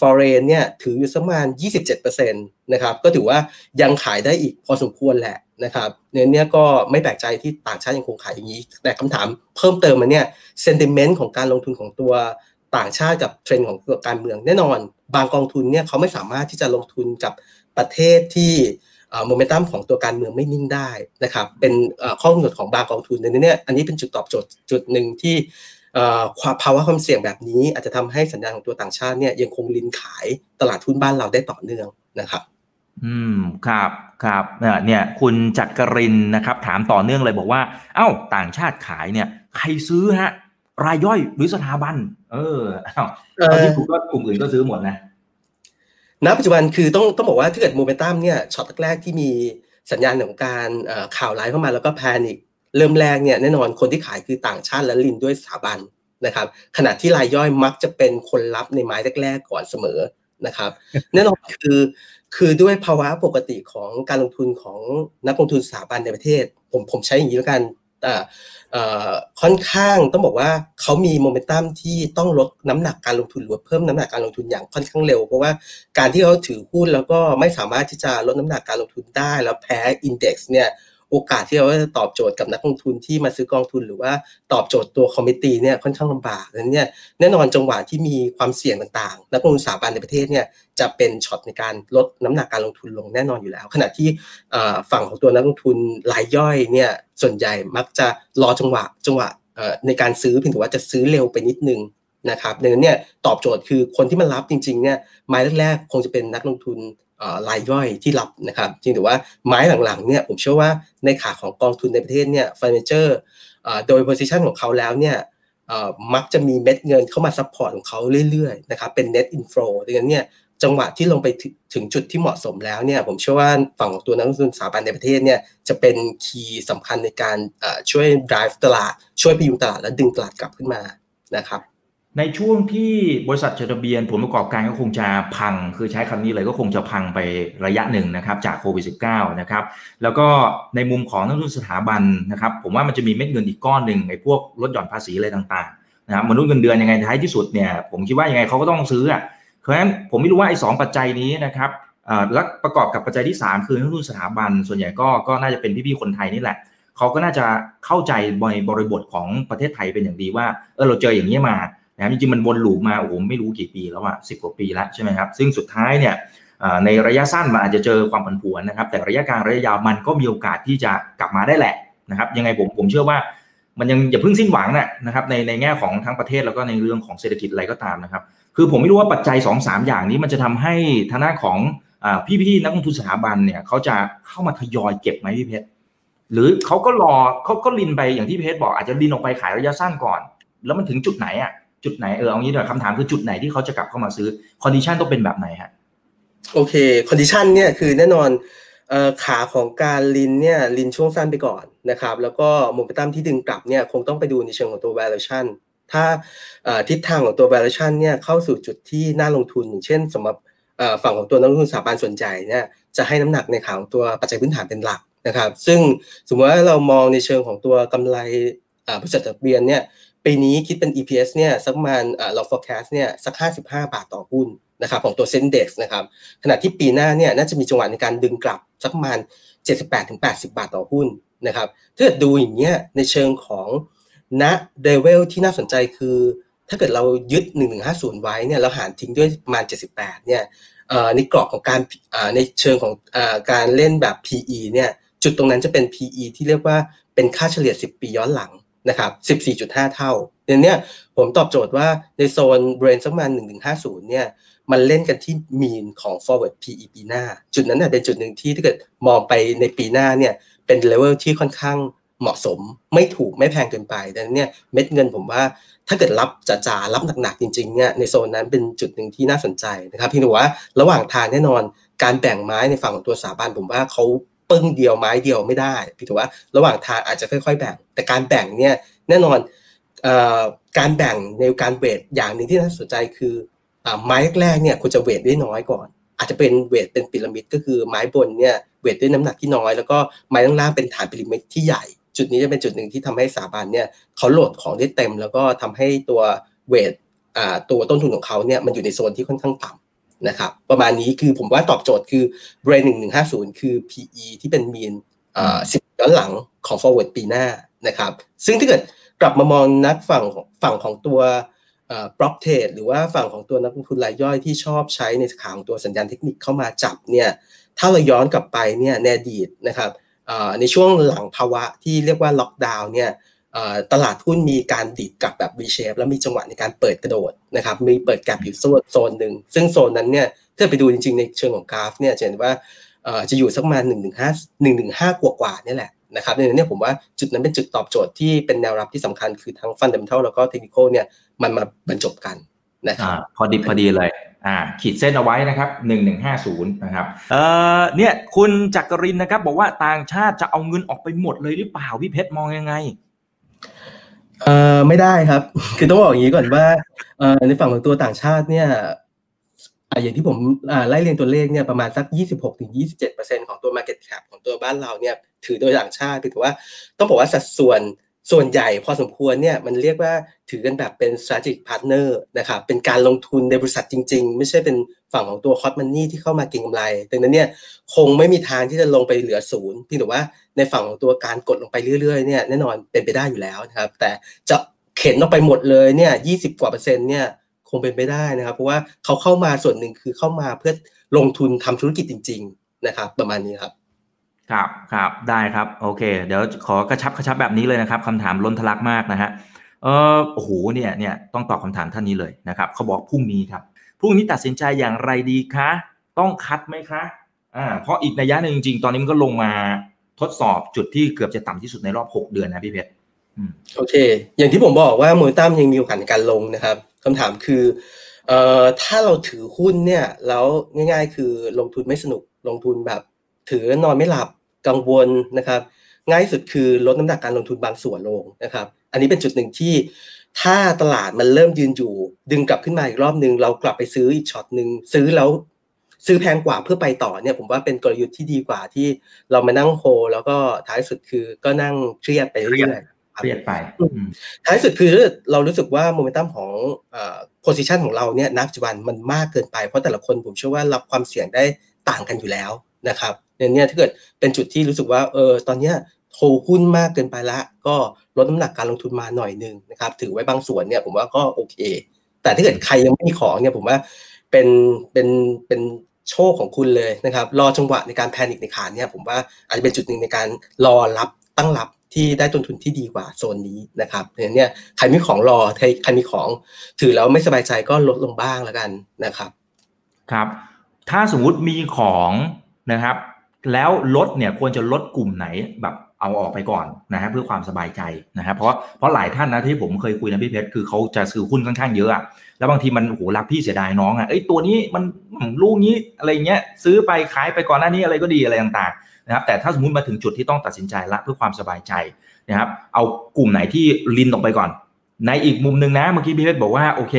foreign เนี่ยถืออยู่ประมาณ 27%นะครับก็ถือว่ายังขายได้อีกพอสมควรแหละนะครับดังนั้นเนี่ยก็ไม่แปลกใจที่ต่างชาติยังคงขายอย่างนี้ แต่คำถามเพิ่มเติมมาเนี่ยเซนติเมนต์ของการลงทุนของตัวต่างชาติกับเทรนด์ของการเมืองแน่นอน บางกองทุนเนี่ยเขาไม่สามารถที่จะลงทุนกับประเทศที่โมเมนตัมของตัวการเมืองไม่นิ่งได้นะครับเป็นข้อกำหนดของบางกองทุนในนี้อันนี้เป็นจุดตอบโจทย์จุดหนึ่งที่ ความภาวะความเสี่ยงแบบนี้ อาจจะทำให้สัญญาณของตัวต่างชาติเนี่ยยังคงลินขายตลาดทุนบ้านเราได้ต่อเนื่องนะครับ อืมครับครับเนี่ยคุณจักรินนะครับ ถามต่อเนื่องเลยบอกว่า เอ้า ต่างชาติขายเนี่ย ใครซื้อฮะ รายย่อยหรือสถาบัน เออเอาที่ถูกก็กลุ่มอื่นก็ซื้อหมดนะณปัจจุบันคือต้องต้องบอกว่าถ้าเกิดโมเมนตัมเนี่ยช็อตแรกที่มีสัญญาณของการข่าวร้ายเข้ามาแล้วก็แพนิค เริ่มแรกเนี่ยแน่นอนคนที่ขายคือต่างชาติและลินด้วยสถาบันนะครับ ขณะที่รายย่อยมักจะเป็นคนรับในไม้แรกๆก่อนเสมอนะครับแน่นอนคือคือด้วยภาวะปกติของการลงทุนของนักลงทุนสถาบันในประเทศ ผมผมใช้อย่างนี้แล้วกันค่อนข้างต้องบอกว่าเขามีโมเมนตัมที่ต้องลดน้ำหนักการลงทุนหรือเพิ่มน้ำหนักการลงทุนอย่างค่อนข้างเร็ว เพราะว่าการที่เขาถือหุ้นแล้วก็ไม่สามารถที่จะลดน้ำหนักการลงทุนได้ แล้วแพ้อินเด็กซ์เนี่ย โอกาสที่เราจะตอบโจทย์กับนักลงทุนที่มาซื้อกองทุน หรือว่าตอบโจทย์ตัวคอมมิตี้เนี่ยค่อนข้างลำบากนั้นเนี่ยแน่นอนจังหวะที่มีความเสี่ยงต่างๆ นักลงทุนสถาบันในประเทศเนี่ยจะเป็นช็อตในการลดน้ำหนักการลงทุนลงแน่นอนอยู่แล้ว ขณะที่ฝั่งของตัวนักลงทุนรายย่อยเนี่ยส่วนใหญ่มักจะรอจังหวะจังหวะในการซื้อเพียงแต่ว่าจะซื้อเร็วไปนิดนึงนะครับดังนั้นเนี่ยตอบโจทย์คือคนที่มันรับจริงๆเนี่ยไม้แรกๆคงจะเป็นนักลงทุน รายย่อยที่รับนะครับจริงแต่ว่าไม้หลังๆเนี่ยผมเชื่อว่าในขาของกองทุนในประเทศเนี่ยฟินเจอร์โดย position ของเขาแล้วเนี่ยมักจะมีเม็ดเงินเข้ามา support ของเขาเรื่อยๆนะครับเป็น net inflow ดังนั้นเนี่ยจังหวะที่ลงไปถึงจุดที่เหมาะสมแล้วเนี่ยผมเชื่อว่าฝั่งของตัวนักลงทุนสถาบันในประเทศเนี่ยจะเป็น key สำคัญในการช่วย drive ตลาด ช่วยพยุงตลาดและดึงตลาดกลับขึ้นมานะครับ ในช่วงที่บริษัทจดทะเบียนผลประกอบการก็คงจะพัง คือใช้คำนี้เลยก็คงจะพังไประยะหนึ่งนะครับจากโควิด -19 นะครับแล้วก็ในมุมของนักลงทุนสถาบันนะครับผมว่ามันจะมีเม็ดเงินอีกก้อนหนึ่งไอ้พวกลดหย่อนภาษีอะไรต่างๆนะครับมนุษย์เงินเดือนยังไงท้ายที่สุดเนี่ยผมคิดว่ายังไงเขาก็ต้องซื้ออะเพราะฉะนั้นผมไม่รู้ว่าไอ้สปัจจัยนี้นะครับแล้วประกอบกับปัจจัยที่ 3 คือนักลงทุนสถาบัน ส่วนใหญ่ก็ก็น่าจะเป็นพี่ๆคนไทยนี่แหละเขาก็น่าจะเข้าใจในบริบทของประเทศไทยเป็นอย่างดีว่าเออเราเจออย่างนี้มา นะจริงๆมันวนลูปมาโอ้โหไม่รู้กี่ปีแล้วอะสิบกว่าปีแล้วใช่ไหมครับซึ่งสุดท้ายเนี่ยในระยะสั้นมันอาจจะเจอความผันผวนนะครับ แต่ระยะกลางระยะยาวมันก็มีโอกาสที่จะกลับมาได้แหละนะครับยังไงผมผมเชื่อว่ามันยังอย่าเพิ่งสิ้นหวังนะครับในในแง่ของทั้งประเทศแล้วก็ในเรื่องของเศรษฐกิจอะไรก็ตามนะครับ คือผมไม่รู้ว่าปัจจัย2อสอย่างนี้มันจะทำให้ทางด้านของพี่ๆนักลงทุนสถาบันเนี่ยเขาจะเข้ามาทยอยเก็บไหมพี่เพชรหรือเขาก็รอเขาก็ลินไปอย่างที่เพชรบอกอาจจะลินออกไปขายระยะสั้นก่อน แล้วมันถึงจุดไหนอะ จุดไหนเออเอางี้เดี๋ยวคำถามคือจุดไหนที่เขาจะกลับเข้ามาซื้อ condition ต้องเป็นแบบไหนฮะโอเค condition เนี่ยคือแน่นอนขาของการรินเนี่ยรินช่วงสั้นไปก่อนนะครับแล้วก็โมเมนตัมที่ดึงกลับเนี่ยคงต้องไปดูในเชิงของตัว valuation ถ้าทิศทางของตัว valuation เนี่ยเข้าสู่จุดที่น่าลงทุนอย่างเช่นสำหรับฝั่งของตัวนักลงทุนสถาบันส่วนใหญ่เนี่ยจะให้น้ำหนักในขาของตัวปัจจัยพื้นฐานเป็นหลักนะครับ ซึ่งสมมติว่าเรามองในเชิงของตัวกำไรบริษัทจดทะเบียนเนี่ย ปีนี้คิดเป็น EPS เนี่ยสักประมาณเรา forecast เนี่ยสัก 55 บาทต่อหุ้นนะครับของตัวเซนเด็กนะครับขณะที่ปีหน้าเนี่ยน่าจะมีจังหวะในการดึงกลับสักประมาณ 78-80 บาทต่อหุ้นนะครับถ้าเกิดดูอย่างเงี้ยในเชิงของณเดเวลที่น่าสนใจคือ ถ้าเกิดเรายึด 1150 ไว้เนี่ยเราหารทิ้งด้วยประมาณ 78 เนี่ยในกรอบของการในเชิงของการเล่นแบบ PE เนี่ยจุดตรงนั้นจะเป็น PE ที่เรียกว่าเป็นค่าเฉลี่ย 10 ปีย้อนหลัง นะครับ14.5 เท่าเนี่ยนี้ผมตอบโจทย์ว่าในโซนเบรนสักประมาณ1150 เนี่ยมันเล่นกันที่ mean ของ forward PE ปีหน้า จุดนั้นเป็นจุดหนึ่งที่ถ้าเกิดมองไปในปีหน้าเนี่ยเป็นเลเวลที่ค่อนข้างเหมาะสมไม่ถูกไม่แพงเกินไปดังนั้นเนี่ยเม็ดเงินผมว่าถ้าเกิดรับจังๆรับหนักๆจริงๆเนี่ยในโซนนั้นเป็นจุดหนึ่งที่น่าสนใจนะครับพียงแต่ว่าระหว่างทางแน่นอนการแบ่งไม้ในฝั่งของตัวสถาบันผมว่าเขา ปึ้งเดียวไม้เดียวไม่ได้พี่ถือว่าระหว่างทางอาจจะค่อย ๆ แบ่ง แต่การแบ่งเนี่ยแน่นอนการแบ่งในการเวทอย่างหนึ่งที่น่าสนใจคือไม้แรกเนี่ยคุณจะเวทได้น้อยก่อน อาจจะเป็นเวทเป็นพีระมิดก็คือไม้บนเนี่ยเวทด้วยน้ำหนักที่น้อย แล้วก็ไม้ล่างเป็นฐานพีระมิดที่ใหญ่ จุดนี้จะเป็นจุดหนึ่งที่ทำให้สถาบันเนี่ยเขาโหลดของได้เต็ม แล้วก็ทำให้ตัวweight ตัวต้นทุนของเขาเนี่ยมันอยู่ในโซนที่ค่อนข้างต่ำ นะครับประมาณนี้คือผมว่าตอบโจทย์คือเบรนหนึ่งหนึ่งห้าศูนย์คือ PE ที่เป็น mean สิบย้อนหลังของ forward ปีหน้านะครับ ซึ่งถ้าเกิดกลับมามองนักฝั่งฝั่งของตัว prop trade หรือว่าฝั่งของตัวนักลงทุนรายย่อยที่ชอบใช้ในขาของตัวสัญญาณเทคนิคเข้ามาจับเนี่ยถ้าเราย้อนกลับไปเนี่ยในอดีตนะครับในช่วงหลังภาวะที่เรียกว่าล็อกดาวน์เนี่ย ตลาดหุ้นมีการดีดกลับแบบ V shape แล้วมีจังหวะในการเปิดกระโดดนะครับมีเปิดแกลบอยู่โซนหนึ่งซึ่งโซนนั้นเนี่ยถ้าไปดูจริงๆในเชิงของกราฟเนี่ยจะเห็นว่าจะอยู่สักประมาณหนึ่งหนึ่งห้าหนึ่งหนึ่งห้ากว่าๆนี่แหละนะครับในนี้ผมว่าจุดนั้นเป็นจุดตอบโจทย์ที่เป็นแนวรับที่สำคัญคือทั้งฟันเดมทัลแล้วก็เทคนิคเนี่ยมันมาบรรจบกันนะครับพอดีพอดีเลยอ่าขีดเส้นเอาไว้นะครับหนึ่งหนึ่งห้าศูนย์นะครับเอ่อเนี่ยคุณจักรินนะครับบอกว่าต่างชาติจะเอาเงินออกไปหมดเลยหรือเปล่าพี่เพชรมองยังไง เอ่อไม่ได้ครับ คือต้องบอกอย่างนี้ก่อนว่าเอ่อในฝั่งของตัวต่างชาติเนี่ยอย่างที่ผมไล่เรียงตัวเลขเนี่ยประมาณสัก 26-27%ของตัว Market Cap ของตัวบ้านเราเนี่ยถือโดยต่างชาติถือว่าต้องบอกว่าสัดส่วนส่วนใหญ่พอสมควรเนี่ยมันเรียกว่าถือกันแบบเป็น strategic partner นะครับเป็นการลงทุนในบริษัทจริง ๆ ไม่ใช่เป็น ฝั่งของตัว hot money ที่เข้ามาเก็งกำไร ดังนั้นเนี่ยคงไม่มีทางที่จะลงไปเหลือศูนย์เพียงแต่ว่าในฝั่งของตัวการกดลงไปเรื่อยๆเนี่ยแน่นอนเป็นไปได้อยู่แล้วนะครับแต่จะเข็นออกไปหมดเลยเนี่ย20กว่าเปอร์เซ็นต์เนี่ยคงเป็นไปได้นะครับ เพราะว่าเขาเข้ามาส่วนหนึ่งคือเข้ามาเพื่อลงทุนทำธุรกิจจริง ๆนะครับ ประมาณนี้ครับครับครับได้ครับโอเค เดี๋ยวขอกระชับกระชับแบบนี้เลยนะครับคำถามล้นทะลักมากนะฮะเออโอ้โหเนี่ยเนี่ยต้องตอบคำถามท่านนี้เลยนะครับเขาบอกพรุ่งนี้ครับ พรุ่งนี้ตัดสินใจอย่างไรดีคะ ต้องคัดไหมคะอ่าเพราะอีกนัยยะหนึ่งจริงๆ ตอนนี้มันก็ลงมาทดสอบจุดที่เกือบจะต่ำที่สุดในรอบ 6 เดือนนะพี่เพชรโอเค อย่างที่ผมบอกว่าโมตัมยังมีโอกาสในการลงนะครับคำถามคือเอ่อถ้าเราถือหุ้นเนี่ยแล้วง่าย ๆ คือลงทุนไม่สนุกลงทุนแบบ ถือนอนไม่หลับกังวลนะครับ ง่ายสุดคือลดน้ำหนักการลงทุนบางส่วนลงนะครับ อันนี้เป็นจุดหนึ่งที่ ถ้าตลาดมันเริ่มยืนอยู่ ดึงกลับขึ้นมาอีกรอบหนึ่งเรากลับไปซื้ออีกช็อตหนึ่งซื้อแล้วซื้อแพงกว่าเพื่อไปต่อเนี่ยผมว่าเป็นกลยุทธ์ที่ดีกว่าที่เรามานั่งโฮแล้วก็ท้ายสุดคือก็นั่งเครียดไปเรื่อยๆเครียดไปท้ายสุดคือเรารู้สึกว่าโมเมนตัมของ position ของเราเนี่ยณ ปัจจุบันมันมากเกินไปเพราะแต่ละคนผมเชื่อว่ารับความเสี่ยงได้ต่างกันอยู่แล้วนะครับเนี่ยถ้าเกิดเป็นจุดที่รู้สึกว่าเออตอนเนี้ย ถือหุ้นมากเกินไปละ ก็ลดน้ำหนักการลงทุนมาหน่อยหนึ่งนะครับถือไว้บางส่วนเนี่ยผมว่าก็โอเค แต่ถ้าเกิดใครยังไม่มีของเนี่ยผมว่าเป็นเป็นเป็นโชคของคุณเลยนะครับ รอจังหวะในการแพนิคในขาเนี่ยผมว่าอาจจะเป็นจุดหนึ่งในการรอรับตั้งรับที่ได้ต้นทุนที่ดีกว่าโซนนี้นะครับเนี่ยใครมีของรอใครใครมีของถือแล้วไม่สบายใจก็ลดลงบ้างแล้วกันนะครับครับ ถ้าสมมุติมีของนะครับ แล้วลดเนี่ยควรจะลดกลุ่มไหนแบบ เอาออกไปก่อนนะฮะเพื่อความสบายใจนะครับเพราะเพราะหลายท่านนะที่ผมเคยคุยนะพี่เพชรคือเขาจะซื้อหุ้นค่อนข้างเยอะอะแล้วบางทีมันโหรักพี่เสียดายน้องอะเอ้ตัวนี้มันลูกนี้อะไรเงี้ยซื้อไปขายไปก่อนหน้านี้อะไรก็ดีอะไรต่างๆนะครับแต่ถ้าสมมติมาถึงจุดที่ต้องตัดสินใจละเพื่อความสบายใจนะครับเอากลุ่มไหนที่ลินออกไปก่อนในอีกมุมหนึ่งนะเมื่อกี้พี่เพชรบอกว่าโอเค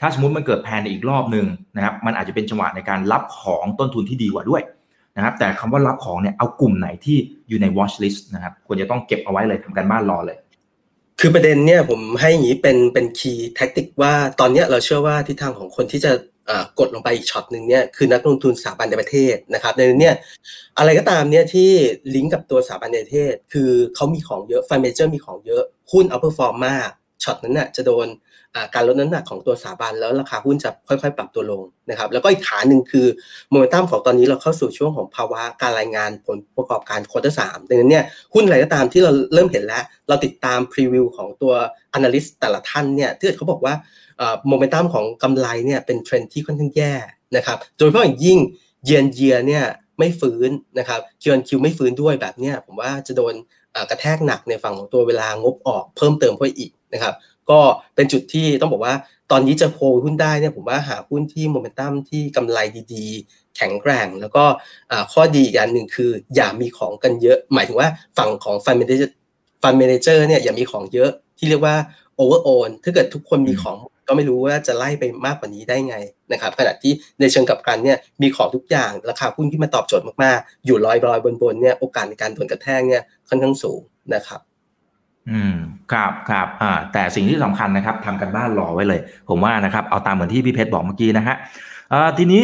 ถ้าสมมติมันเกิดแพนอีกรอบหนึ่งนะครับมันอาจจะเป็นจังหวะในการรับของต้นทุนที่ดีกว่าด้วย นะครับแต่คำว่ารับของเนี่ยเอากลุ่มไหนที่อยู่ใน watch list นะครับควรจะต้องเก็บเอาไว้เลยทำการบ้านรอเลย คือประเด็นเนี่ยผมให้อย่างนี้เป็นเป็น key tactic ว่าตอนนี้เราเชื่อว่าทิศทางของคนที่จะกดลงไปอีกช็อตหนึ่งเนี่ยคือนักลงทุนสถาบันในประเทศนะครับในนี้อะไรก็ตามเนี่ยที่ลิงก์กับตัวสถาบันในประเทศ คือเขามีของเยอะ fund manager มีของเยอะหุ้น outperform มากช็อตนั้นน่ะจะโดน การลดน้ำหนักของตัวสถาบันแล้วราคาหุ้นจะค่อยๆ ปรับตัวลงนะครับ แล้วก็อีกขาหนึ่งคือโมเมนตัมของตอนนี้เราเข้าสู่ช่วงของภาวะการรายงานผลประกอบการ quarter สามดังนั้นเนี่ยหุ้นอะไรก็ตามที่เราเริ่มเห็นแล้ว เราติดตาม preview ของตัว Analyst แต่ละท่านเนี่ยที่เขาบอกว่าโมเมนตัมของกำไรเนี่ยเป็นเทรนที่ค่อนข้างแย่นะครับโดยเฉพาะอย่างยิ่งเยียนเยียเนี่ยไม่ฟื้นนะครับคิวคิวไม่ฟื้นด้วยแบบเนี้ยผมว่าจะโดนกระแทกหนักในฝั่งของตัวเวลางบออกเพิ่มเติมเพิ่มอีกนะครับ ก็เป็นจุดที่ต้องบอกว่าตอนนี้จะโพหุ้นได้เนี่ยผมว่าหาหุ้นที่โมเมนตัมที่กำไรดีๆ แข็งแกร่ง แล้วก็ข้อดีอีกอันหนึ่งคือ อย่ามีของกันเยอะ หมายถึงว่าฝั่งของ fund manager fund manager เนี่ยอย่ามีของเยอะที่เรียกว่า over own ถ้าเกิดทุกคนมีของก็ไม่รู้ว่าจะไล่ไปมากกว่านี้ได้ไงนะครับขณะที่ในเชิงกลับกันเนี่ยมีของทุกอย่างราคาหุ้นที่มาตอบโจทย์มากๆ อยู่ลอยลอยบนๆเนี่ยโอกาสในการโดนกระแทกเนี่ยค่อนข้างสูงนะครับ อืมครับครับอ่าแต่สิ่งที่สำคัญนะครับทำการบ้านรอไว้เลย ผมว่านะครับเอาตามเหมือนที่พี่เพชรบอกเมื่อกี้นะฮะอ่าทีนี้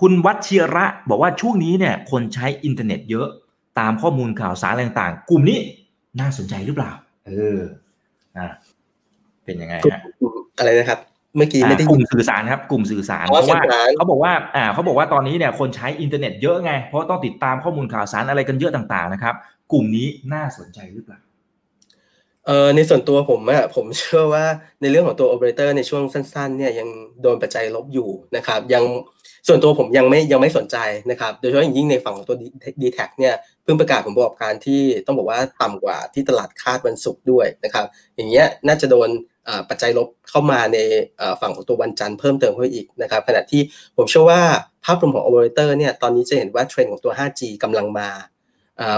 คุณวัชเชียระบอกว่าช่วงนี้เนี่ยคนใช้อินเทอร์เน็ตเยอะตามข้อมูลข่าวสารต่างๆ กลุ่มนี้น่าสนใจหรือเปล่า เอออ่าเป็นยังไงฮะอะไรนะครับเมื่อกี้ไม่ได้กลุ่มสื่อสารครับ กลุ่มสื่อสารเพราะว่าเขาบอกว่าอ่าเขาบอกว่าตอนนี้เนี่ยคนใช้อินเทอร์เน็ตเยอะไงเพราะต้องติดตามข้อมูลข่าวสารอะไรกันเยอะต่างๆนะครับ กลุ่มนี้น่าสนใจหรือเปล่า เออในส่วนตัวผมอะผมเชื่อว่าในเรื่องของตัวโอเปอเรเตอร์ในช่วงสั้นๆเนี่ยยังโดนปัจจัยลบอยู่นะครับยังส่วนตัวผมยังไม่ยังไม่สนใจนะครับโดยเฉพาะอย่างยิ่งในฝั่งของตัวดีแท็เนี่ยเพิ่งประกาศผลประกอบการที่ต้องบอกว่าต่ำกว่าที่ตลาดคาดวันศุกร์ด้วยนะครับอย่างเงี้ยน่าจะโดนปัจจัยลบเข้ามาในฝั่งของตัววันจันทร์เพิ่มเติมเข้าอีกนะครับขณะที่ผมเชื่อว่าภาพรวมของโอเปอเรเตอร์เนี่ยตอนนี้จะเห็นว่าเทรนด์ของตัว 5G กำลังมา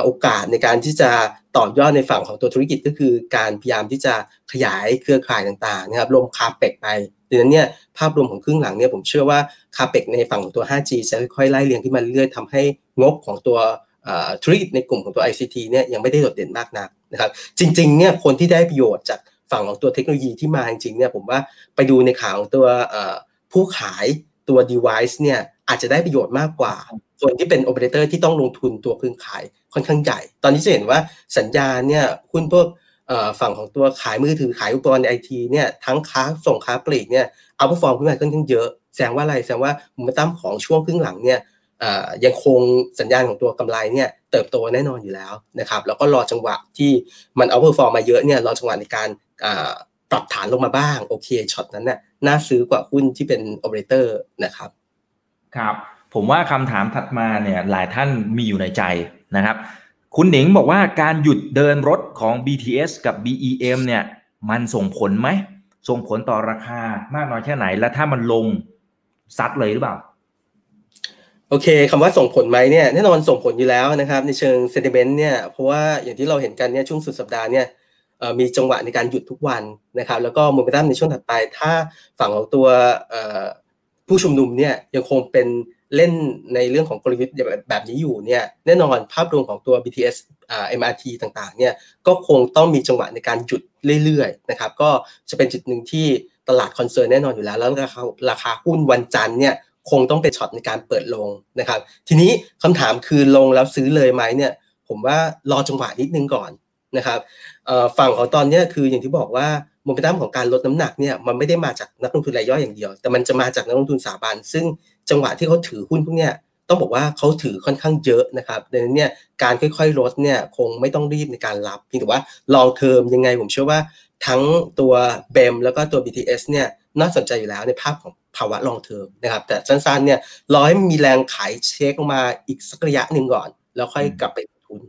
โอกาสในการที่จะต่อยอดในฝั่งของตัวธุรกิจก็คือการพยายามที่จะขยายเครือข่ายต่างๆนะครับลงคาเปกไปดังนั้นเนี่ยภาพรวมของครึ่งหลังเนี่ยผมเชื่อว่าคาเปกในฝั่งของตัว 5G จะค่อยๆไล่เรียงขึ้นมาเรื่อยๆทำให้งบของตัวธุรกิจในกลุ่มของตัว ICT เนี่ยยังไม่ได้โดดเด่นมากนักนะครับจริงๆเนี่ยคนที่ได้ประโยชน์จากฝั่งของตัวเทคโนโลยีที่มาจริงๆเนี่ยผมว่าไปดูในข่าวของตัวผู้ขายตัว device เนี่ยอาจจะได้ประโยชน์มากกว่า คนที่เป็นโอเปอเรเตอร์ที่ต้องลงทุนตัวเครื่องขาย ค่อนข้างใหญ่ ตอนนี้จะเห็นว่าสัญญาณเนี่ยหุ้นพวกฝั่งของตัวขายมือถือขายอุปกรณ์ไอทีเนี่ยทั้งค้าส่งค้าปลีกเนี่ย outperform ขึ้นมาค่อนข้างเยอะ แสดงว่าอะไรแสดงว่ามุมตั้มของช่วงครึ่งหลังเนี่ยยังคงสัญญาณของตัวกำไรเนี่ยเติบโตแน่นอนอยู่แล้วนะครับแล้วก็รอจังหวะที่มัน outperform มาเยอะเนี่ยรอจังหวะในการปรับฐานลงมาบ้างโอเคช็อตนั้นน่ะน่าซื้อกว่าหุ้นที่เป็นโอเปอเรเตอร์นะครับครับ ผมว่าคำถามถัดมาเนี่ยหลายท่านมีอยู่ในใจ นะครับ คุณหนิงบอกว่าการหยุดเดินรถของ BTS กับ BEM เนี่ยมันส่งผลไหม ส่งผลต่อราคามากน้อยแค่ไหน และถ้ามันลงซัดเลยหรือเปล่า โอเคคำว่าส่งผลไหมเนี่ยแน่นอนส่งผลอยู่แล้วนะครับ ในเชิง sentiment เนี่ยเพราะว่าอย่างที่เราเห็นกันเนี่ยช่วงสุดสัปดาห์เนี่ยมีจังหวะในการหยุดทุกวันนะครับ แล้วก็โมเมนตัมในช่วงถัดไป ถ้าฝั่งของตัวผู้ชุมนุมเนี่ยยังคงเป็น เล่นในเรื่องของกลยุทธ์แบบนี้อยู่เนี่ยแน่นอนภาพรวมของตัว BTS อ่า MRT ต่างๆเนี่ยก็คงต้องมีจังหวะในการหยุดเรื่อยๆนะครับก็จะเป็นจุดหนึ่งที่ตลาด concern แน่นอนอยู่แล้ว แล้วราคาราคาหุ้นวันจันทร์เนี่ยคงต้องเป็นช็อตในการเปิดลงนะครับ ทีนี้คำถามคือลงแล้วซื้อเลยไหมเนี่ยผมว่ารอจังหวะนิดนึงก่อนนะครับฝั่งของตอนนี้คืออย่างที่บอกว่าโมเมนตัมของการลดน้ำหนักเนี่ยมันไม่ได้มาจากนักลงทุนรายย่อยอย่างเดียว แต่มันจะมาจากนักลงทุนสถาบัน ซึ่ง จังหวะที่เขาถือหุ้นพวกเนี้ยต้องบอกว่าเขาถือค่อนข้างเยอะนะครับดังนั้นเนี่ยการค่อยๆลดเนี่ยคงไม่ต้องรีบในการรับเพียงแต่ว่าลองเทอมยังไงผมเชื่อว่าทั้งตัวเบมแล้วก็ตัว BTS เนี่ยน่าสนใจอยู่แล้วในภาพของภาวะลองเทอมนะครับแต่สั้นๆเนี่ยรอให้มีแรงขายเช็คออกมาอีกสักระยะหนึ่งก่อน แล้วค่อยกลับไปทุน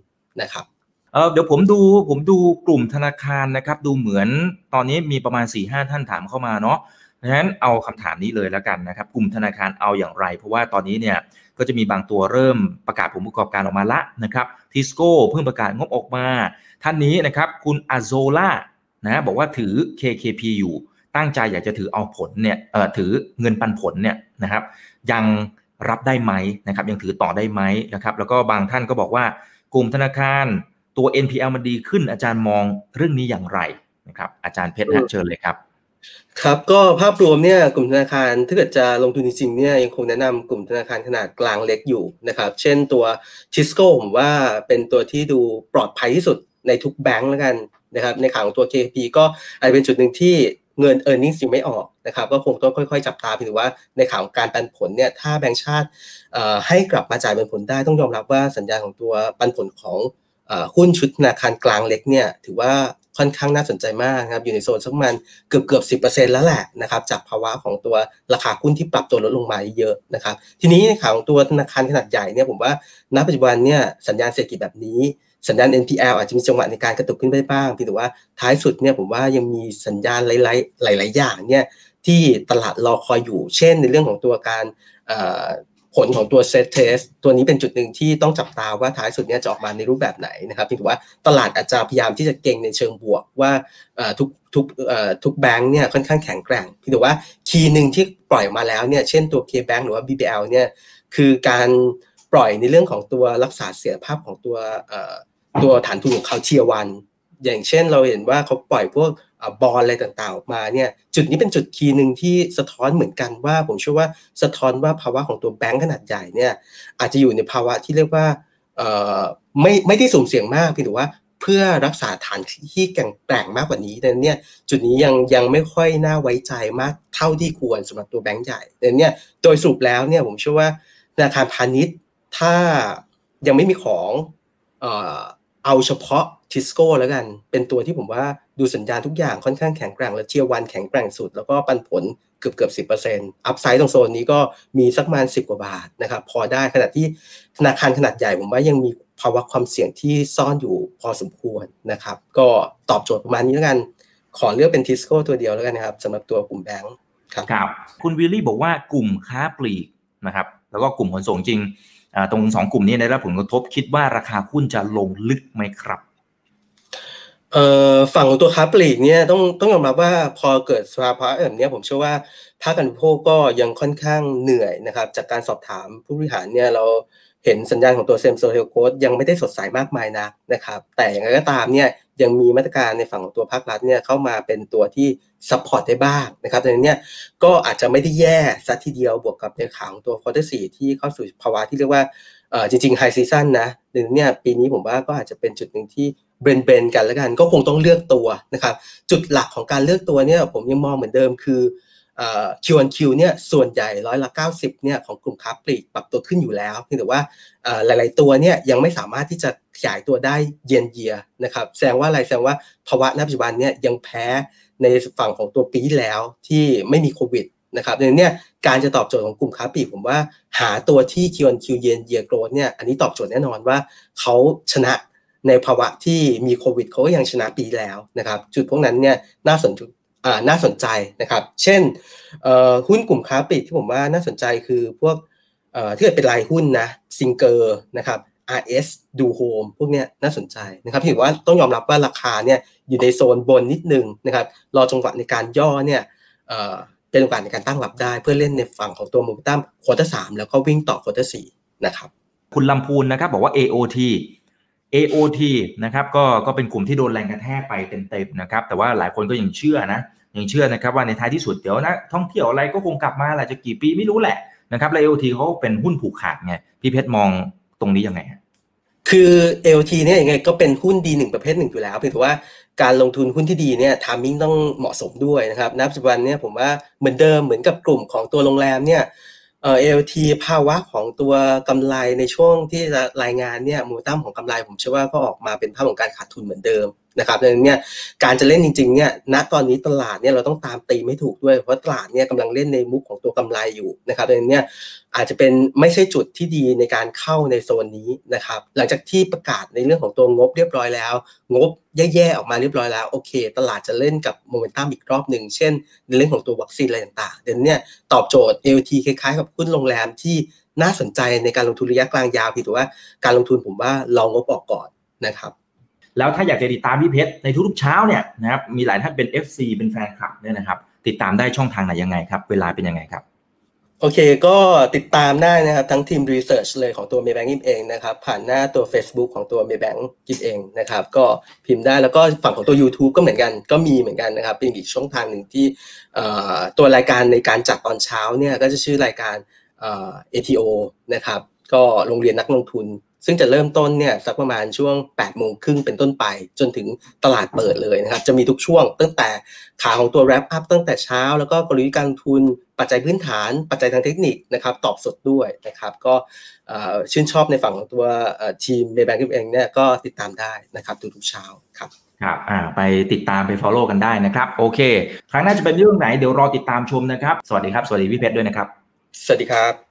นะครับเออเดี๋ยวผมดูผมดูกลุ่มธนาคารนะครับ ดูเหมือนตอนนี้มีประมาณ4ี่ห้าท่านถามเข้ามาเนาะ ดังนั้นเอาคำถามนี้เลยแล้วกันนะครับ กลุ่มธนาคารเอาอย่างไร เพราะว่าตอนนี้เนี่ยก็จะมีบางตัวเริ่มประกาศผลประกอบการออกมาละนะครับทิสโก้เพิ่งประกาศงบออกมา ท่านนี้นะครับคุณอาโซล่านะบอกว่าถือ KKP อยู่ตั้งใจอยากจะถือเอาผลเนี่ยเอ่อถือเงินปันผลเนี่ยนะครับยังรับได้ไหมนะครับยังถือต่อได้ไหมนะครับแล้วก็บางท่านก็บอกว่ากลุ่มธนาคารตัว NPL มันดีขึ้นอาจารย์มองเรื่องนี้อย่างไรนะครับอาจารย์เพชรเชิญเลยครับ ครับก็ภาพรวมเนี่ยกลุ่มธนาคารถ้าเกิดจะลงทุนจริงๆเนี่ยยังคงแนะนำกลุ่มธนาคารขนาดกลางเล็กอยู่นะครับเช่นตัวทิสโก้ผมว่าเป็นตัวที่ดูปลอดภัยที่สุดในทุกแบงก์แล้วกันนะครับในข่าวของตัว KP ก็อาจจะเป็นจุดหนึ่งที่เงิน e a r n i n g ยังไม่ออกนะครับก็คงต้องค่อย ๆ จับตาเพียงว่าในข่าวการปันผลเนี่ยถ้าแบงก์ชาติให้กลับมาจ่ายปันผลได้ต้องยอมรับว่าสัญญาณของตัวปันผลของหุ้นชุดธนาคารกลางเล็กเนี่ยถือว่า ค่อนข้างน่าสนใจมากครับอยู่ในโซนสักมันเกือบเกือบสิแล้วแหละนะครับจากภาวะของตัวราคาหุ้นที่ปรับตัวลดลงมาเยอะนะครับทีนี้ในข่าวของตัวธนาคารขนาดใหญ่เนี่ยผมว่าณปัจจุบันเนี่ยสัญญาณเศรษฐกิจแบบนี้สัญญาณ NPL อาจจะมีจังหวะในการกระตุกขึ้นได้บ้างเพียงแต่ว่าท้ายสุดเนี่ยผมว่ายังมีสัญญาณหลาย ๆ หลาย ๆ อย่างเนี่ยที่ตลาดรอคอยอยู่ เช่น ในเรื่องของตัวการ ผลของตัวเซตเทสตัวนี้เป็นจุดหนึ่งที่ต้องจับตาว่าท้ายสุดเนี่ยจะออกมาในรูปแบบไหนนะครับถือว่าตลาดอาจจะพยายามที่จะเก่งในเชิงบวกว่าทุกทุกทุกแบงค์เนี่ยค่อนข้างแข็งแกร่งพี่ถือว่าคีย์หนึ่งที่ปล่อยมาแล้วเนี่ยเช่นตัว K-Bank หรือว่า BBL เนี่ยคือการปล่อยในเรื่องของตัวรักษาเสียภาพของตัวตัวฐานทุนของเขาเทียวัน อย่างเช่นเราเห็นว่าเขาปล่อยพวก บอลอะไรต่างๆออกมาเนี่ยจุดนี้เป็นจุดคีย์หนึ่งที่สะท้อนเหมือนกันว่า ผมเชื่อว่าสะท้อนว่าภาวะของตัวแบงก์ขนาดใหญ่เนี่ยอาจจะอยู่ในภาวะที่เรียกว่าไม่ไม่ได้สุ่มเสี่ยงมากเพียงแต่ว่าเพื่อรักษาฐานที่แข็งแกร่งมากกว่านี้แต่เนี่ยจุดนี้ยังยังไม่ค่อยน่าไว้ใจมากเท่าที่ควรสำหรับตัวแบงก์ใหญ่แต่เนี่ยโดยสรุปแล้วเนี่ยผมเชื่อว่าธนาคารพาณิชย์ถ้ายังไม่มีของเอาเฉพาะ ทิสโก้แล้วกัน เป็นตัวที่ผมว่าดูสัญญาณทุกอย่างค่อนข้างแข็งแกร่งและ tier one แข็งแกร่งสุด แล้วก็ปันผลเกือบเกือบสิบเปอร์เซ็นต์ upside ตรงโซนนี้ก็มีสักประมาณสิบกว่าบาทนะครับพอได้ขณะที่ธนาคารขนาดใหญ่ผมว่ายังมีภาวะความเสี่ยงที่ซ่อนอยู่พอสมควรนะครับ ก็ตอบโจทย์ประมาณนี้แล้วกัน ขอเลือกเป็นทิสโก้ตัวเดียวแล้วกันนะครับสำหรับตัวกลุ่มแบงค์ครับครับ คุณวิลลี่บอกว่ากลุ่มค้าปลีกนะครับ แล้วก็กลุ่มขนส่งจริงตรงสองกลุ่มนี้ได้รับผลกระทบคิดว่าราคาหุ้นจะลงลึกไหมครับ เอ่อฝั่งของตัวค้าปลีกเนี่ยต้องต้องยอมรับว่าพอเกิดสภาวะแบบนี้ผมเชื่อว่าภาคการบริโภคก็ยังค่อนข้างเหนื่อยนะครับ จากการสอบถามผู้บริหารเนี่ยเราเห็นสัญญาณของตัว same store sales growth ยังไม่ได้สดใสมากมายนักนะครับ แต่อย่างไรก็ตามเนี่ยยังมีมาตรการในฝั่งของตัวภาครัฐเนี่ยเข้ามาเป็นตัวที่ support ได้บ้างนะครับดังนั้นเนี่ยก็อาจจะไม่ได้แย่ซะทีเดียวบวกกับในขาของตัว quarter สี่ที่เข้าสู่ภาวะที่เรียกว่าจริงๆ high season นะดังนั้นเนี่ยปีนี้ผมว่าก็อาจจะเป็นจุดหนึ่งที่ blend blend กันแล้วกันก็คงต้องเลือกตัวนะครับ จุดหลักของการเลือกตัวเนี่ยผมยังมองเหมือนเดิมคือ Q1Q เนี่ยส่วนใหญ่ร้อยละ 90เนี่ยของกลุ่มค้าปลีกปรับตัวขึ้นอยู่แล้วเพียงแต่ว่าหลาย ๆ ตัวเนี่ยยังไม่สามารถที่จะขยายตัวได้เย็นเยียนะครับแสดงว่าอะไรแสดงว่าภาวะณปัจจุบันเนี่ยยังแพ้ในฝั่งของตัวปีที่แล้วที่ไม่มีโควิดนะครับดังนั้นเนี่ยการจะตอบโจทย์ของกลุ่มค้าปลีกผมว่าหาตัวที่ Q1Q เย็นเยียโกรดเนี่ยอันนี้ตอบโจทย์แน่นอนว่าเขาชนะ ในภาวะที่มีโควิดเขาก็ยังชนะปีแล้วนะครับ จุดพวกนั้นเนี่ยน่าสนใจน่าสนใจนะครับ เช่นหุ้นกลุ่มค้าปลีกที่ผมว่าน่าสนใจคือพวกที่เลือกเป็นรายหุ้นนะซิงเกอร์นะครับ RS ดูโฮมพวกเนี้ยน่าสนใจนะครับถือว่าต้องยอมรับว่าราคาเนี่ยอยู่ในโซนบนนิดนึงนะครับรอจังหวะในการย่อเนี่ยเป็นโอกาสในการตั้งรับได้ เพื่อเล่นในฝั่งของตัว momentum quarter สามแล้วก็วิ่งต่อ quarter สี่นะครับคุณลำพูนนะครับบอกว่า AOT AOT นะครับก็ก็เป็นกลุ่มที่โดนแรงกระแทกไปเต็มๆนะครับแต่ว่าหลายคนก็ยังเชื่อนะยังเชื่อนะครับว่าในท้ายที่สุดเดี๋ยวนะท่องเที่ยวอะไรก็คงกลับมาแหละจะกี่ปีไม่รู้แหละนะครับแล้ว AOT เขาเป็นหุ้นผูกขาดไงพี่เพชรมองตรงนี้ยังไงคือ LT เนี่ยยังไงก็เป็นหุ้นดีหนึ่งประเภทหนึ่งอยู่แล้วเพียงแต่ว่าการลงทุนหุ้นที่ดีเนี่ยทามมิ่งต้องเหมาะสมด้วยนะครับณปัจจุบันเนี่ยผมว่าเหมือนเดิมเหมือนกับกลุ่มของตัวโรงแรมเนี่ย เอ่อ LT ภาวะของตัวกำไรในช่วงที่รายงานเนี่ยมูตั้มของกำไรผมเชื่อว่าก็ออกมาเป็นภาพของการขาดทุนเหมือนเดิม นะครับดังนั้นเนี่ยการจะเล่นจริงๆเนี่ยณตอนนี้ตลาดเนี่ยเราต้องตามตีไม่ถูกด้วยเพราะตลาดเนี่ยกำลังเล่นในมุกของตัวกำไรอยู่นะครับดังนั้นเนี่ยอาจจะเป็นไม่ใช่จุดที่ดีในการเข้าในโซนนี้นะครับหลังจากที่ประกาศในเรื่องของตัวงบเรียบร้อยแล้ว งบแย่ๆออกมาเรียบร้อยแล้วโอเค ตลาดจะเล่นกับโมเมนตัมอีกรอบหนึ่งเช่น ในเรื่องของตัววัคซีนอะไรต่างๆเดี๋ยวนี้ตอบโจทย์ LT คล้ายๆกับหุ้นโรงแรมที่น่าสนใจในการลงทุนระยะกลางยาวพี่ถือว่าการลงทุนผมว่าลองงบออกก่อนนะครับ แล้วถ้าอยากจะติดตามพี่เพชรในทุกๆเช้าเนี่ยนะครับมีหลายท่านเป็น FC เป็นแฟนคลับเนี่ยนะครับติดตามได้ช่องทางไหนยังไงครับเวลาเป็นยังไงครับโอเค ก็ติดตามได้นะครับ ทั้งทีมรีเสิร์ชเลยของตัว Maybank ยิมเองนะครับ ผ่านหน้าตัว Facebook ของตัว Maybank ยิมเองนะครับ ก็พิมพ์ได้แล้วก็ฝั่งของตัว YouTube ก็เหมือนกัน ก็มีเหมือนกันนะครับ เป็นอีกช่องทางหนึ่งที่ตัวรายการในการจัดตอนเช้าเนี่ย ก็จะชื่อรายการ ATO นะครับ ก็โรงเรียนนักลงทุน ซึ่งจะเริ่มต้นเนี่ยสักประมาณช่วง8โมงครึ่งเป็นต้นไป จนถึงตลาดเปิดเลยนะครับ จะมีทุกช่วงตั้งแต่ขาของตัวแรปอัพตั้งแต่เช้า แล้วก็กลยุทธ์การทุน ปัจจัยพื้นฐาน ปัจจัยทางเทคนิคนะครับ ตอบสดด้วยนะครับ ก็ชื่นชอบในฝั่งของตัวทีมในแบงก์เองเนี่ยก็ติดตามได้นะครับทุกๆเช้าครับครับอ่าไปติดตามไป follow กันได้นะครับ โอเค ครั้งหน้าจะเป็นเรื่องไหนเดี๋ยวรอติดตามชมนะครับ สวัสดีครับ สวัสดีพี่เพชรด้วยนะครับ สวัสดีครับ